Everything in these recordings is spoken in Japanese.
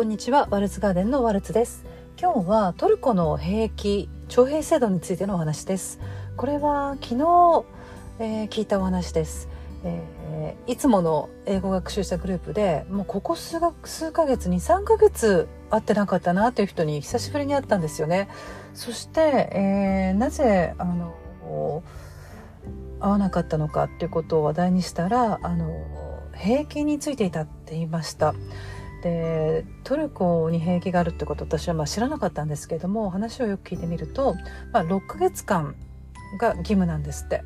こんにちは。ワルツガーデンのワルツです。今日はトルコの兵役徴兵制度についてのお話です。これは昨日、えー、聞いたお話です、えー、いつもの英語学習者グループでもうここ数学数ヶ月に3ヶ月会ってなかったなという人に久しぶりに会ったんですよね。そして、えー、なぜあの会わなかったのかっていうことを話題にしたらあの兵役についていたって言いました。でトルコに兵役があるってこと私はまあ知らなかったんですけれども話をよく聞いてみると、まあ、6ヶ月間が義務なんですって。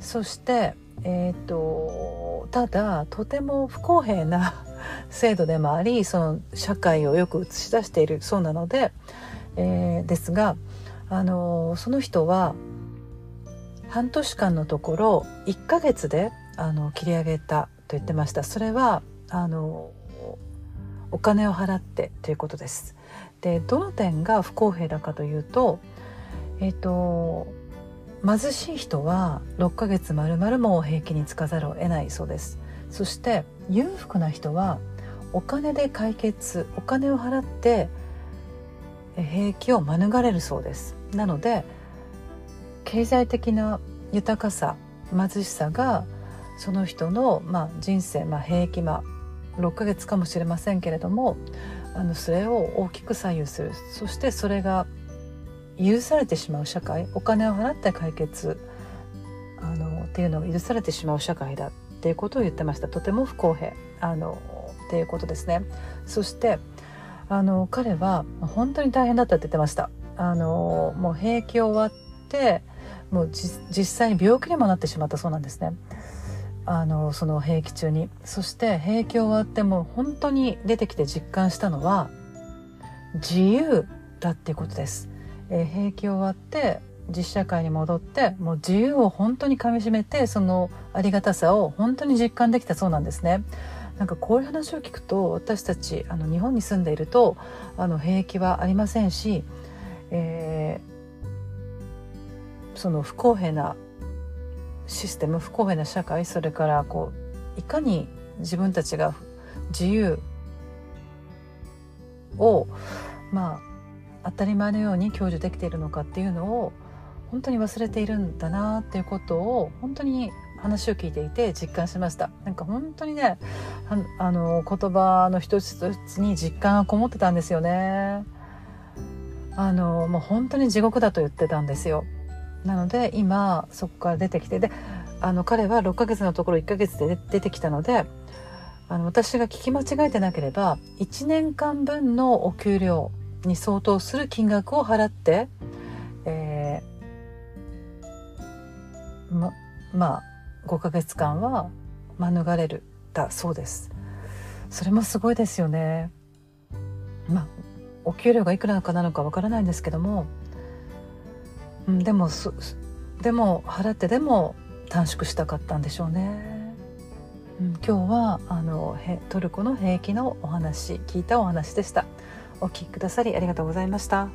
そして、えーと、ただとても不公平な 制度でもありその社会をよく映し出しているそうなので、えー、ですがあのその人は半年間のところ1ヶ月であの切り上げたと言ってました。それはあのお金を払ってということです。でどの点が不公平だかというと,、えーと、貧しい人は6ヶ月まるまるも兵役に就かざるを得ないそうです。そして裕福な人はお金で解決お金を払って兵役を免れるそうです。なので経済的な豊かさ貧しさがその人の、まあ、人生、まあ、兵役、まあ、6ヶ月かもしれませんけれどもあのそれを大きく左右する。そしてそれが許されてしまう社会お金を払って解決あのっていうのを許されてしまう社会だ。っていうことを言ってました。とても不公平。あのっていうことですね。そしてあの彼は本当に大変だったって言ってました。あのもう兵役終わってもう実際に病気にもなってしまったそうなんですね。あのその兵役中に。そして兵役終わっても本当に出てきて実感したのは自由だっていうことです、えー、兵役終わって実社会に戻ってもう自由を本当にかみしめてそのありがたさを本当に実感できたそうなんですね。なんかこういう話を聞くと私たちあの日本に住んでいるとあの兵役はありませんし、えー、その不公平なシステム不公平な社会それからこういかに自分たちが自由をまあ当たり前のように享受できているのかっていうのを本当に忘れているんだなっていうことを本当に話を聞いていて実感しました。なんか本当にねあの言葉の一つ一つに実感がこもってたんですよね。あのもう本当に地獄だと言ってたんですよ。なので今そこから出てきてであの彼は6ヶ月のところ1ヶ月で出てきたのであの私が聞き間違えてなければ1年間分のお給料に相当する金額を払って、えー、ままあ5ヶ月間は免れるだそうです。それもすごいですよね。まあお給料がいくらかなのかわからないんですけどもうん、でもでも払ってでも短縮したかったんでしょうね。うん、今日はあのトルコの兵役のお話聞いたお話でした。お聞きくださりありがとうございました。